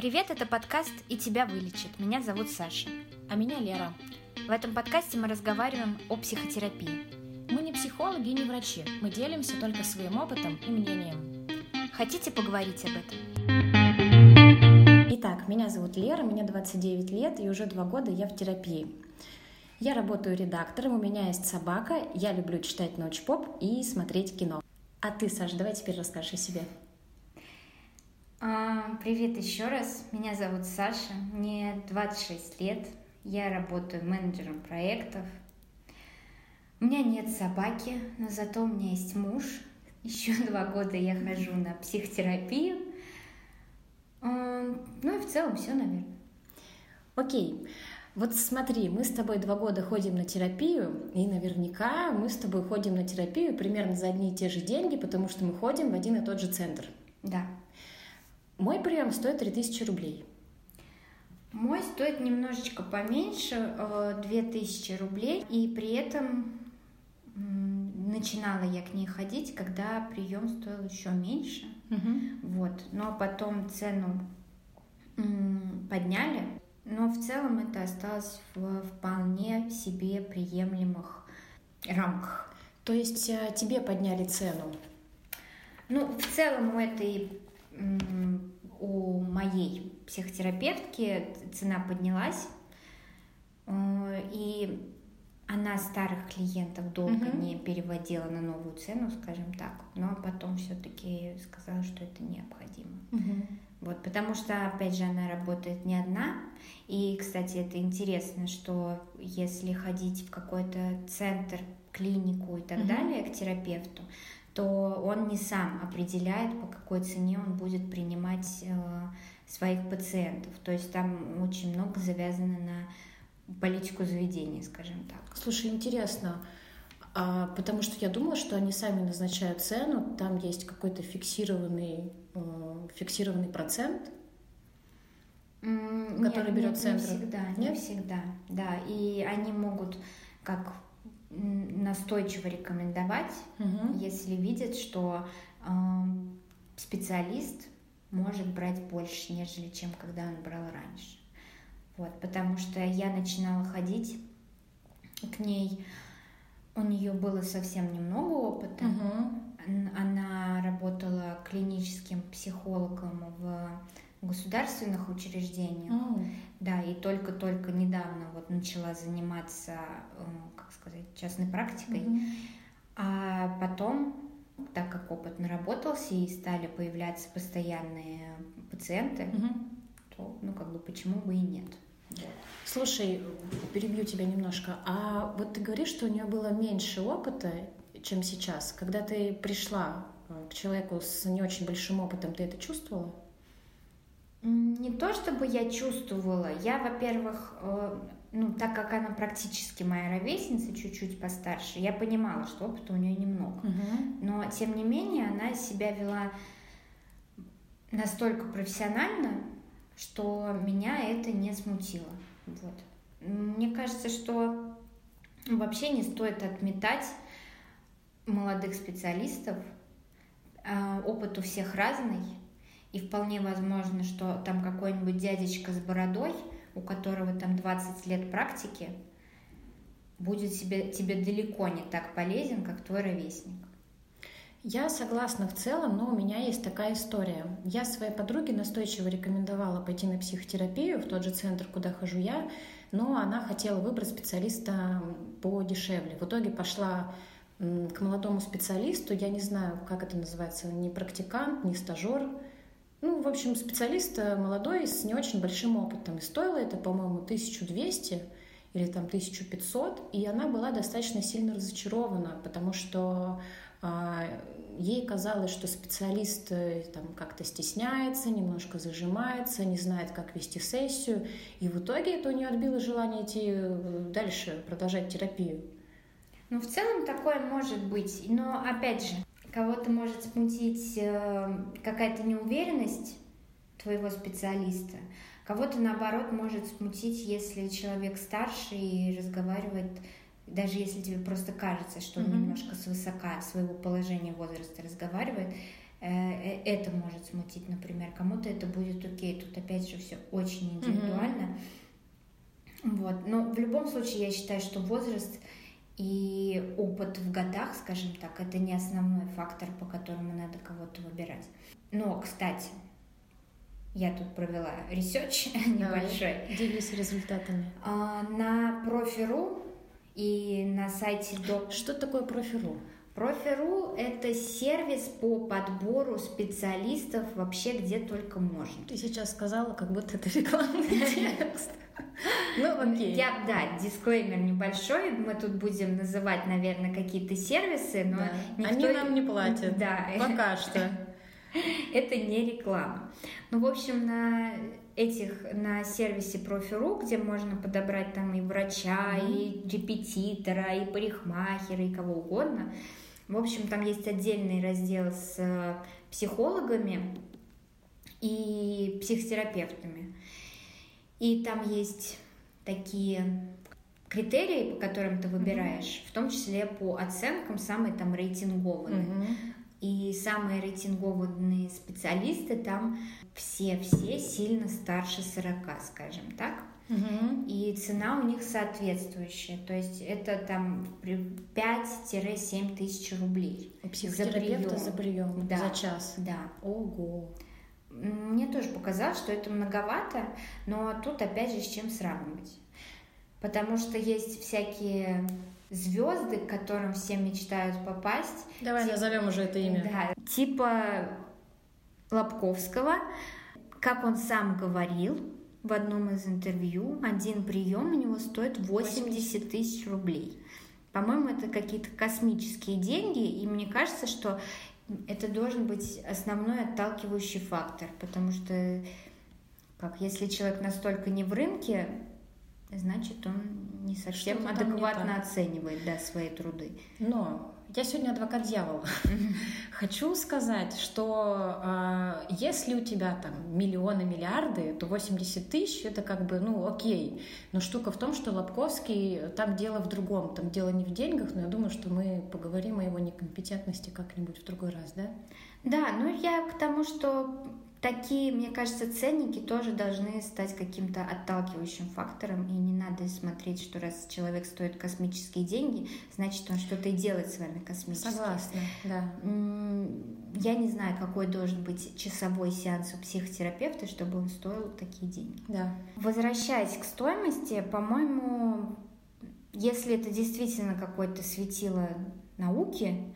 Привет, это подкаст «И тебя вылечит». Меня зовут Саша. А меня Лера. В этом подкасте мы разговариваем о психотерапии. Мы не психологи и не врачи. Мы делимся только своим опытом и мнением. Хотите поговорить об этом? Итак, меня зовут Лера, мне 29 лет, и уже два года я в терапии. Я работаю редактором, у меня есть собака, я люблю читать ночь-поп и смотреть кино. А ты, Саша, давай теперь расскажи о себе. А, привет еще раз, меня зовут Саша, мне 26 лет, я работаю менеджером проектов. У меня нет собаки, но зато у меня есть муж. Еще два года я хожу на психотерапию. А, ну и в целом все, наверное. Окей. Вот смотри, мы с тобой два года ходим на терапию, и наверняка мы с тобой ходим на терапию примерно за одни и те же деньги, потому что мы ходим в один и тот же центр. Да. Мой прием стоит 3000 рублей. Мой стоит немножечко поменьше, 2000 э, рублей, и при этом начинала я к ней ходить, когда прием стоил еще меньше. Угу. Вот. Но потом цену подняли, но в целом это осталось в вполне себе приемлемых рамках. То есть э, тебе подняли цену? Ну, в целом у этой у моей психотерапевтки цена поднялась, э, и она старых клиентов долго mm-hmm. не переводила на новую цену, скажем так, но потом все-таки сказала, что это необходимо. Mm-hmm. Вот, потому что, опять же, она работает не одна. И, кстати, это интересно, что если ходить в какой-то центр, клинику и так mm-hmm. далее к терапевту, то он не сам определяет, по какой цене он будет принимать э, своих пациентов. То есть там очень много завязано на политику заведения, скажем так. Слушай, интересно, а, потому что я думала, что они сами назначают цену, там есть какой-то фиксированный, э, фиксированный процент, mm, который нет, берет нет, центр. Не всегда, нет? не всегда, да. И они могут как настойчиво рекомендовать, угу. если видят, что э, специалист может брать больше, нежели чем когда он брал раньше. Вот, потому что я начинала ходить к ней, у нее было совсем немного опыта. Угу. Она работала клиническим психологом в государственных учреждениях. Mm. Да, и только-только недавно вот начала заниматься, э, как сказать, частной практикой. Mm-hmm. А потом, так как опыт наработался и стали появляться постоянные пациенты, mm-hmm. то, ну, как бы, почему бы и нет. Слушай, перебью тебя немножко. А вот ты говоришь, что у нее было меньше опыта, чем сейчас. Когда ты пришла э, к человеку с не очень большим опытом, ты это чувствовала? Не то чтобы я чувствовала, я, во-первых, э, ну, так как она практически моя ровесница, чуть-чуть постарше, я понимала, что опыта у нее немного. Угу. Но, тем не менее, она себя вела настолько профессионально, что меня это не смутило. Вот. Мне кажется, что вообще не стоит отметать молодых специалистов. Э, опыт у всех разный. И вполне возможно, что там какой-нибудь дядечка с бородой, у которого там 20 лет практики, будет себе, тебе далеко не так полезен, как твой ровесник. Я согласна в целом, но у меня есть такая история. Я своей подруге настойчиво рекомендовала пойти на психотерапию в тот же центр, куда хожу я, но она хотела выбрать специалиста подешевле. В итоге пошла к молодому специалисту, я не знаю, как это называется, не практикант, не стажер, ну, в общем, специалист э, молодой с не очень большим опытом. И стоило это, по-моему, 1200 или там 1500, и она была достаточно сильно разочарована, потому что а, ей казалось, что специалист э, там как-то стесняется, немножко зажимается, не знает, как вести сессию, и в итоге это у нее отбило желание идти э, дальше, продолжать терапию. Ну, в целом такое может быть, но опять же, Кого-то может смутить э, какая-то неуверенность твоего специалиста. Кого-то, наоборот, может смутить, если человек старше и разговаривает, даже если тебе просто кажется, что он mm-hmm. немножко свысока своего положения возраста разговаривает, э, это может смутить, например, кому-то это будет окей. Тут опять же все очень индивидуально. Mm-hmm. Вот. Но в любом случае я считаю, что возраст и опыт в годах, скажем так, это не основной фактор, по которому надо кого-то выбирать. Но, кстати, я тут провела research небольшой. Делись результатами. А, на профи.ру и на сайте Doc. Что такое профи.ру? Профи.ру – это сервис по подбору специалистов вообще где только можно. Ты сейчас сказала, как будто это рекламный текст. Ну, окей. Я, да, дисклеймер небольшой. Мы тут будем называть, наверное, какие-то сервисы, но да. никто... Они нам не платят. Да. Пока что. Это не реклама. Ну, в общем, на этих на сервисе Профи.ру, где можно подобрать там и врача, mm-hmm. и репетитора, и парикмахера, и кого угодно. В общем, там есть отдельный раздел с э, психологами и психотерапевтами. И там есть такие критерии, по которым ты выбираешь, mm-hmm. в том числе по оценкам самые там рейтингованные. Mm-hmm. И самые рейтингованные специалисты там все-все сильно старше 40, скажем так. Угу. И цена у них соответствующая. То есть это там 5-7 тысяч рублей. У психотерапевта за прием, за, прием, да. за час? Да. Ого. Мне тоже показалось, что это многовато, но тут опять же с чем сравнивать. Потому что есть всякие звезды, к которым все мечтают попасть. Давай типа, назовем уже это имя. Да, типа Лобковского. Как он сам говорил в одном из интервью, один прием у него стоит 80 тысяч рублей. По-моему, это какие-то космические деньги, и мне кажется, что это должен быть основной отталкивающий фактор, потому что как если человек настолько не в рынке, значит он не совсем адекватно оценивает да, свои труды. Но я сегодня адвокат дьявола. Хочу сказать, что э, если у тебя там миллионы, миллиарды, то 80 тысяч это как бы, ну, окей. Но штука в том, что Лобковский, там дело в другом. Там дело не в деньгах, но я думаю, что мы поговорим о его некомпетентности как-нибудь в другой раз, да? Да, ну я к тому, что такие, мне кажется, ценники тоже должны стать каким-то отталкивающим фактором, и не надо смотреть, что раз человек стоит космические деньги, значит, он что-то и делает с вами космическое. Согласна, да. Я не знаю, какой должен быть часовой сеанс у психотерапевта, чтобы он стоил такие деньги. Да. Возвращаясь к стоимости, по-моему, если это действительно какое-то светило науки,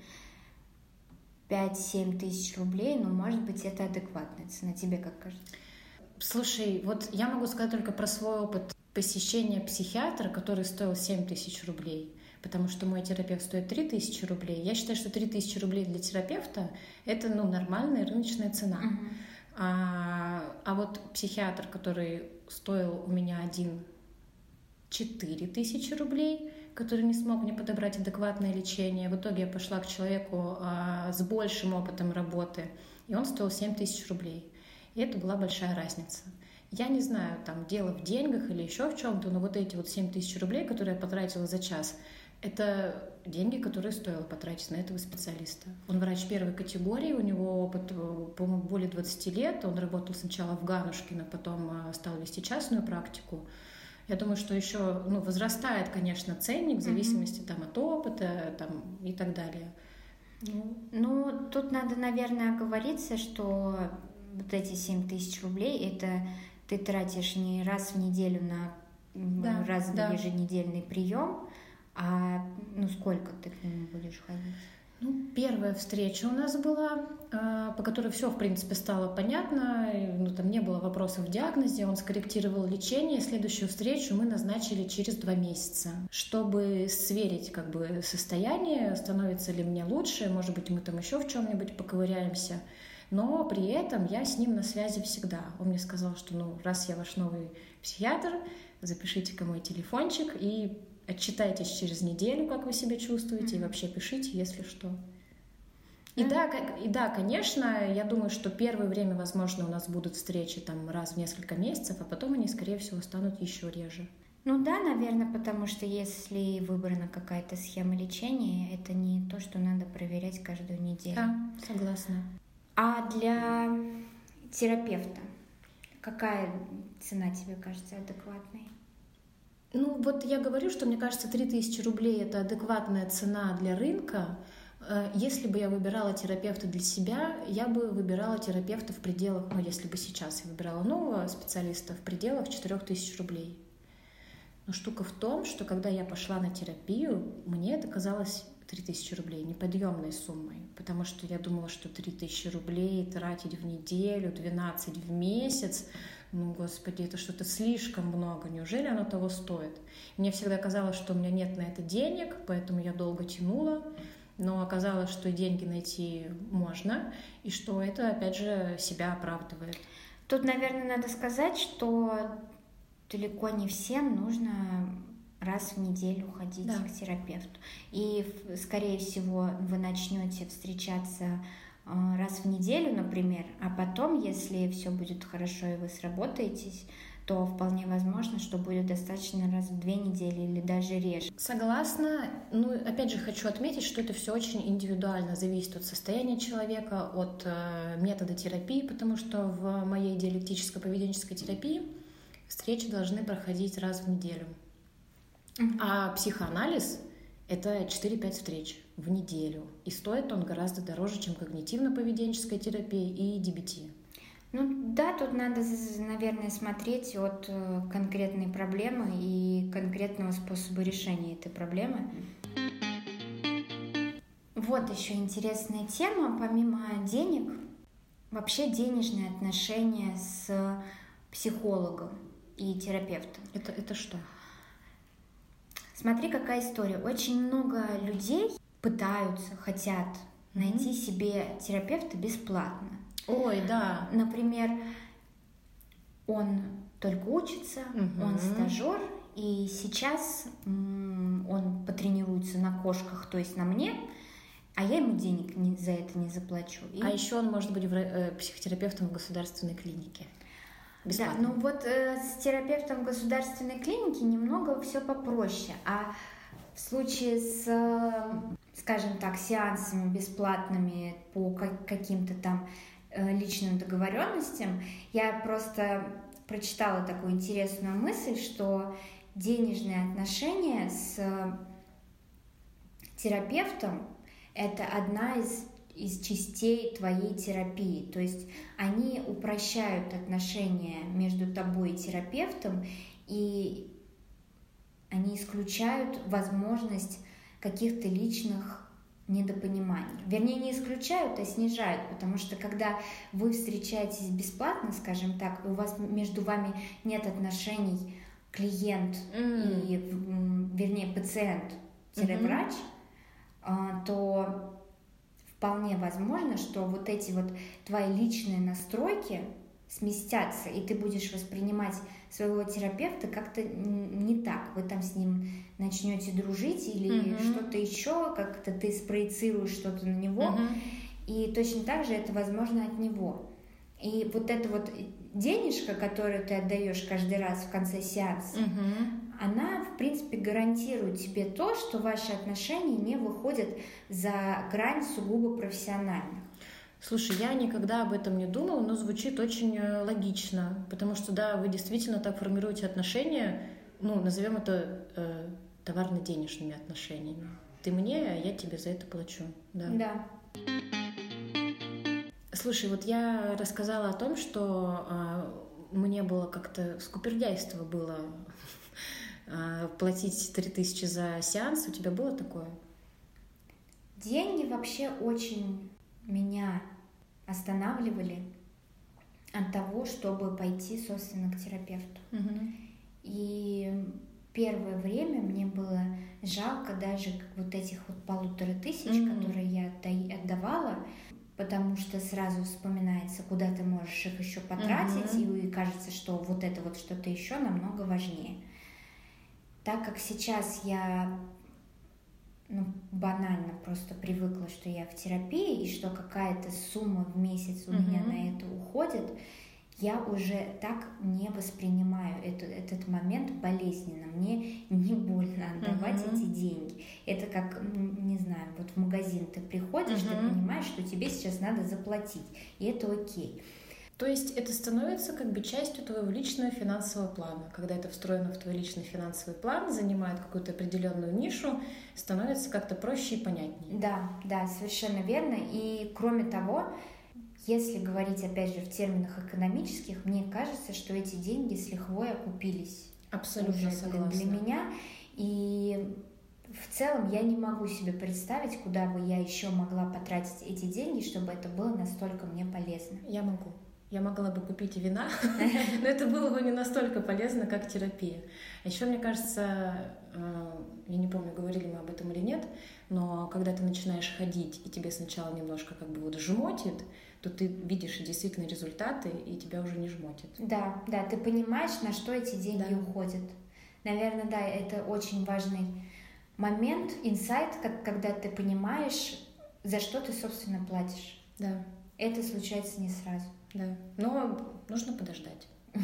5-7 тысяч рублей, ну, может быть, это адекватная цена. Тебе как кажется? Слушай, вот я могу сказать только про свой опыт посещения психиатра, который стоил 7 тысяч рублей, потому что мой терапевт стоит 3 тысячи рублей. Я считаю, что 3 тысячи рублей для терапевта — это ну, нормальная рыночная цена. Uh-huh. А, а вот психиатр, который стоил у меня один 4 тысячи рублей, который не смог мне подобрать адекватное лечение. В итоге я пошла к человеку а, с большим опытом работы, и он стоил 7 тысяч рублей. И это была большая разница. Я не знаю, там дело в деньгах или еще в чем-то, но вот эти вот 7 тысяч рублей, которые я потратила за час, это деньги, которые стоило потратить на этого специалиста. Он врач первой категории, у него опыт, по-моему, более 20 лет. Он работал сначала в Ганушкино, потом а, стал вести частную практику. Я думаю, что еще ну, возрастает, конечно, ценник в зависимости mm-hmm. там, от опыта там, и так далее. Ну, ну, тут надо, наверное, оговориться, что вот эти 7 тысяч рублей это ты тратишь не раз в неделю на да, разовый да. еженедельный прием, а ну сколько ты к нему будешь ходить? Ну, первая встреча у нас была, а, по которой все, в принципе, стало понятно. Ну, там не было вопросов в диагнозе, он скорректировал лечение. Следующую встречу мы назначили через два месяца, чтобы сверить как бы состояние, становится ли мне лучше, может быть, мы там еще в чем-нибудь поковыряемся. Но при этом я с ним на связи всегда. Он мне сказал, что ну, раз я ваш новый психиатр, запишите-ка мой телефончик и отчитайтесь через неделю, как вы себя чувствуете, mm-hmm. и вообще пишите, если что. И да, как, и да, конечно, я думаю, что первое время, возможно, у нас будут встречи там раз в несколько месяцев, а потом они, скорее всего, станут еще реже. Ну да, наверное, потому что если выбрана какая-то схема лечения, это не то, что надо проверять каждую неделю. Да, согласна. А для терапевта какая цена тебе кажется адекватной? Ну, вот я говорю, что мне кажется, 3000 рублей — это адекватная цена для рынка. Э, если бы я выбирала терапевта для себя, я бы выбирала терапевта в пределах, ну, если бы сейчас я выбирала нового специалиста, в пределах 4000 рублей. Но штука в том, что когда я пошла на терапию, мне это казалось 3000 рублей неподъемной суммой, потому что я думала, что 3000 рублей тратить в неделю, 12 в месяц, ну, господи, это что-то слишком много, неужели оно того стоит? Мне всегда казалось, что у меня нет на это денег, поэтому я долго тянула, но оказалось, что деньги найти можно, и что это, опять же, себя оправдывает. Тут, наверное, надо сказать, что далеко не всем нужно раз в неделю ходить да. к терапевту. И, скорее всего, вы начнете встречаться раз в неделю, например, а потом, если все будет хорошо и вы сработаетесь, то вполне возможно, что будет достаточно раз в две недели или даже реже. Согласна. Ну, опять же, хочу отметить, что это все очень индивидуально, зависит от состояния человека, от э, метода терапии, потому что в моей диалектической поведенческой терапии встречи должны проходить раз в неделю. Mm-hmm. А психоанализ — это 4-5 встреч в неделю. И стоит он гораздо дороже, чем когнитивно-поведенческая терапия и DBT. Ну да, тут надо, наверное, смотреть от э, конкретной проблемы и конкретного способа решения этой проблемы. Вот еще интересная тема, помимо денег, вообще денежные отношения с психологом и терапевтом. Это, это что? Смотри, какая история. Очень много людей пытаются, хотят найти mm-hmm. себе терапевта бесплатно. Ой, да. Например, он только учится, mm-hmm. он стажер, и сейчас он потренируется на кошках, то есть на мне, а я ему денег не, за это не заплачу. И... А еще он может быть э, психотерапевтом в государственной клинике. Бесплатно. Да, ну вот э, с терапевтом государственной клинике немного все попроще, а в случае с скажем так, сеансами бесплатными по каким-то там э, личным договоренностям, я просто прочитала такую интересную мысль, что денежные отношения с терапевтом – это одна из, из частей твоей терапии. То есть они упрощают отношения между тобой и терапевтом, и они исключают возможность каких-то личных недопониманий. Вернее, не исключают, а снижают, потому что когда вы встречаетесь бесплатно, скажем так, и у вас между вами нет отношений клиент mm. и, вернее, пациент-врач, mm-hmm. то вполне возможно, что вот эти вот твои личные настройки сместятся, и ты будешь воспринимать своего терапевта как-то не так. Вы там с ним начнете дружить или mm-hmm. что-то еще, как-то ты спроецируешь что-то на него, mm-hmm. и точно так же это возможно от него. И вот эта вот денежка, которую ты отдаешь каждый раз в конце сеанса, mm-hmm. Она, в принципе, гарантирует тебе то, что ваши отношения не выходят за грань сугубо профессиональных. Слушай, я никогда об этом не думала, но звучит очень э, логично, потому что, да, вы действительно так формируете отношения, ну, назовем это э, товарно-денежными отношениями. Ты мне, а я тебе за это плачу. Да. Да. Слушай, вот я рассказала о том, что э, мне было как-то скупердяйство было платить 3000 за сеанс. У тебя было такое? Деньги вообще очень меня останавливали от того, чтобы пойти, собственно, к терапевту. Угу. И первое время мне было жалко даже вот этих вот полутора тысяч, mm которые я отдавала, потому что сразу вспоминается, куда ты можешь их еще потратить, mm и кажется, что вот это вот что-то еще намного важнее. Так как сейчас я ну, банально просто привыкла, что я в терапии, и что какая-то сумма в месяц у mm меня на это уходит, я уже так не воспринимаю это, этот момент болезненно. Мне не больно отдавать uh-huh. эти деньги. Это как, не знаю, вот в магазин ты приходишь, uh-huh. ты понимаешь, что тебе сейчас надо заплатить, и это окей. То есть это становится как бы частью твоего личного финансового плана. Когда это встроено в твой личный финансовый план, занимает какую-то определенную нишу, становится как-то проще и понятнее. Да, да, совершенно верно. И кроме того, если говорить, опять же, в терминах экономических, мне кажется, что эти деньги с лихвой окупились. Абсолютно уже согласна. Для меня. И в целом я не могу себе представить, куда бы я еще могла потратить эти деньги, чтобы это было настолько мне полезно. Я могу. Я могла бы купить вина, но это было бы не настолько полезно, как терапия. Еще, мне кажется, э, я не помню, говорили мы об этом или нет, но когда ты начинаешь ходить, и тебе сначала немножко как бы вот жмотит, то ты видишь действительно результаты, и тебя уже не жмотит. Да, да, ты понимаешь, на что эти деньги да. уходят. Наверное, да, это очень важный момент, инсайт, как, когда ты понимаешь, за что ты, собственно, платишь. Да. Это случается не сразу. Да, но нужно подождать.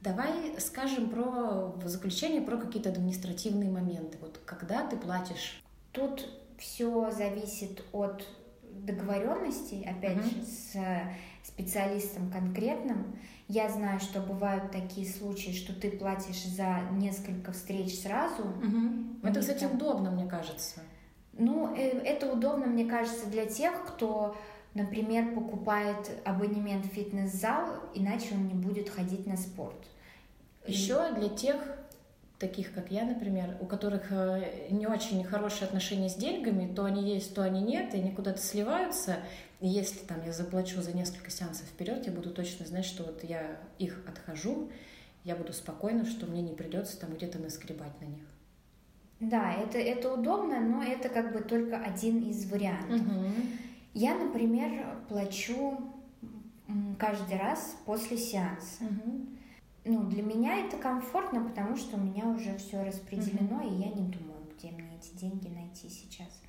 Давай скажем про в заключение про какие-то административные моменты. Вот когда ты платишь? Тут все зависит от договоренности, опять же, с специалистом конкретным. Я знаю, что бывают такие случаи, что ты платишь за несколько встреч сразу. Это, кстати, там... удобно, мне кажется. Ну, э, это удобно, мне кажется, для тех, кто, например, покупает абонемент в фитнес-зал, иначе он не будет ходить на спорт. Еще для тех, таких как я, например, у которых э, не очень хорошие отношения с деньгами, то они есть, то они нет, и они куда-то сливаются. И если там я заплачу за несколько сеансов вперед, я буду точно знать, что вот я их отхожу, я буду спокойна, что мне не придется там где-то наскребать на них. Да, это, это удобно, но это как бы только один из вариантов. Угу. Я, например, плачу каждый раз после сеанса. Угу ну, для меня это комфортно, потому что у меня уже все распределено, mm-hmm. и я не думаю, где мне эти деньги найти сейчас.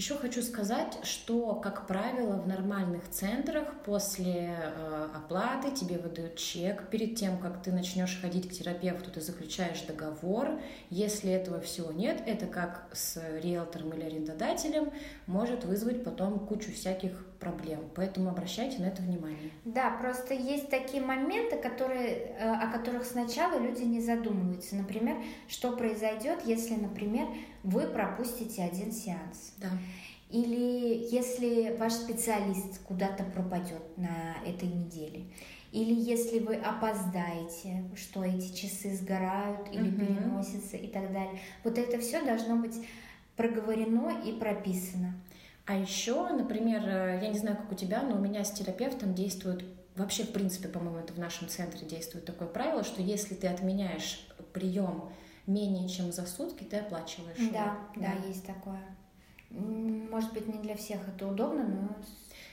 Еще хочу сказать, что, как правило, в нормальных центрах после э, оплаты тебе выдают чек. Перед тем, как ты начнешь ходить к терапевту, ты заключаешь договор. Если этого всего нет, это как с риэлтором или арендодателем может вызвать потом кучу всяких проблем. Поэтому обращайте на это внимание. Да, просто есть такие моменты, которые, э, о которых сначала люди не задумываются. Например, что произойдет, если, например, вы пропустите один сеанс. Да. Или если ваш специалист куда-то пропадет на этой неделе. Или если вы опоздаете, что эти часы сгорают или угу. переносятся и так далее. Вот это все должно быть проговорено и прописано. А еще, например, я не знаю, как у тебя, но у меня с терапевтом действует вообще, в принципе, по-моему, это в нашем центре действует такое правило, что если ты отменяешь прием менее чем за сутки, ты оплачиваешь. Да, да, да, есть такое. Может быть, не для всех это удобно, но...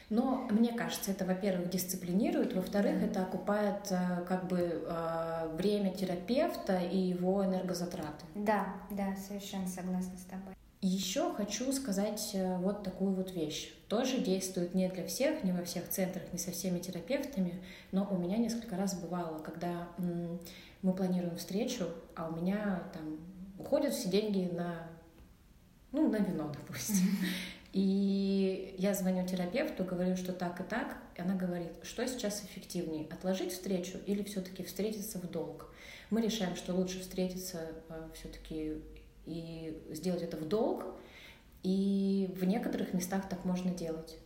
Но мне кажется, это, во-первых, дисциплинирует, во-вторых, да. это окупает э, как бы э, время терапевта и его энергозатраты. Да, да, совершенно согласна с тобой. Еще хочу сказать э, вот такую вот вещь. Тоже действует не для всех, не во всех центрах, не со всеми терапевтами, но у меня несколько раз бывало, когда мы планируем встречу, а у меня там уходят все деньги на, ну, на вино, допустим. И я звоню терапевту, говорю, что так и так, и она говорит, что сейчас эффективнее, отложить встречу или все-таки встретиться в долг. Мы решаем, что лучше встретиться э, все-таки и сделать это в долг, и в некоторых местах так можно делать.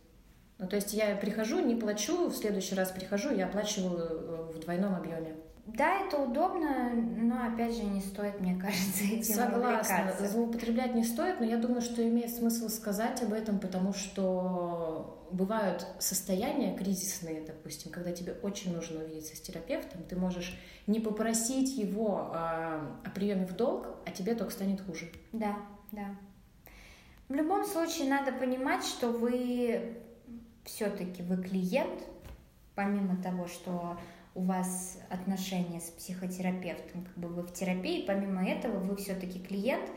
Ну, то есть я прихожу, не плачу, в следующий раз прихожу, я оплачиваю э, в двойном объеме. Да, это удобно, но опять же не стоит, мне кажется, этим Согласна, злоупотреблять не стоит, но я думаю, что имеет смысл сказать об этом, потому что бывают состояния кризисные, допустим, когда тебе очень нужно увидеться с терапевтом, ты можешь не попросить его а, о приеме в долг, а тебе только станет хуже. Да, да. В любом случае надо понимать, что вы все-таки вы клиент, помимо того, что у вас отношения с психотерапевтом, как бы вы в терапии, помимо этого вы все-таки клиент,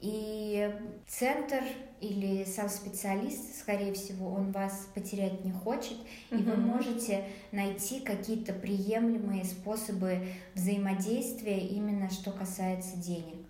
И центр или сам специалист, скорее всего, он вас потерять не хочет, и вы можете найти какие-то приемлемые способы взаимодействия именно что касается денег.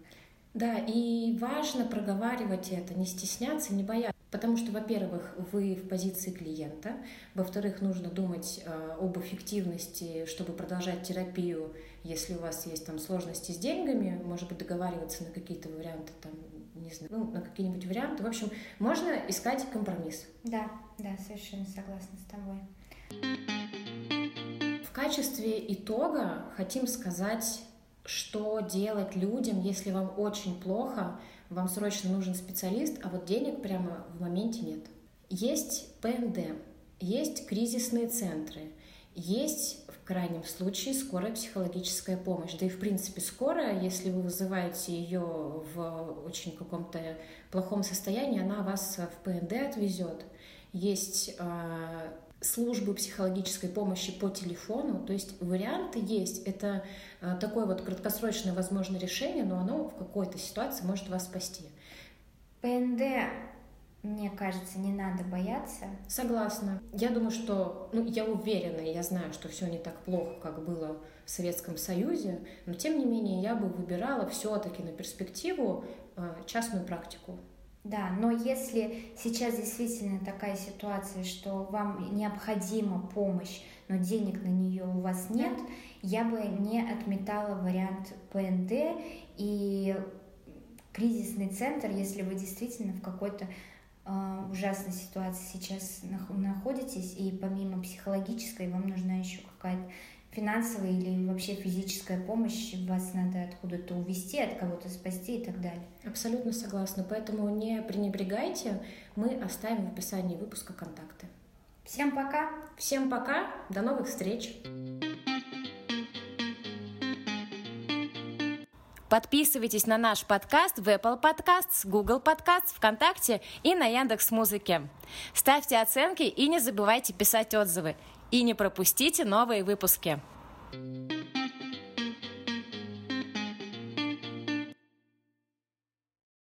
Да, и важно проговаривать это, не стесняться, не бояться. Потому что, во-первых, вы в позиции клиента, во-вторых, нужно думать э, об эффективности, чтобы продолжать терапию, если у вас есть там сложности с деньгами, может быть, договариваться на какие-то варианты, там, не знаю, ну, на какие-нибудь варианты. В общем, можно искать компромисс. Да, да, совершенно согласна с тобой. В качестве итога хотим сказать, что делать людям, если вам очень плохо, вам срочно нужен специалист, а вот денег прямо в моменте нет. Есть ПНД, есть кризисные центры, есть в крайнем случае скорая психологическая помощь. Да и в принципе скорая, если вы вызываете ее в очень каком-то плохом состоянии, она вас в ПНД отвезет. Есть а, службы психологической помощи по телефону. То есть варианты есть. Это э, такое вот краткосрочное возможное решение, но оно в какой-то ситуации может вас спасти. ПНД, мне кажется, не надо бояться. Согласна. Я думаю, что, ну, я уверена, я знаю, что все не так плохо, как было в Советском Союзе, но тем не менее я бы выбирала все-таки на перспективу э, частную практику. Да, но если сейчас действительно такая ситуация, что вам необходима помощь, но денег на нее у вас нет, я бы не отметала вариант ПНД и кризисный центр, если вы действительно в какой-то э, ужасной ситуации сейчас находитесь, и помимо психологической вам нужна еще какая-то финансовая или вообще физическая помощь, вас надо откуда-то увести, от кого-то спасти и так далее. Абсолютно согласна. Поэтому не пренебрегайте. Мы оставим в описании выпуска контакты. Всем пока! Всем пока! До новых встреч! Подписывайтесь на наш подкаст в Apple Podcasts, Google Podcasts, ВКонтакте и на Яндекс Музыке. Ставьте оценки и не забывайте писать отзывы. И не пропустите новые выпуски. thank you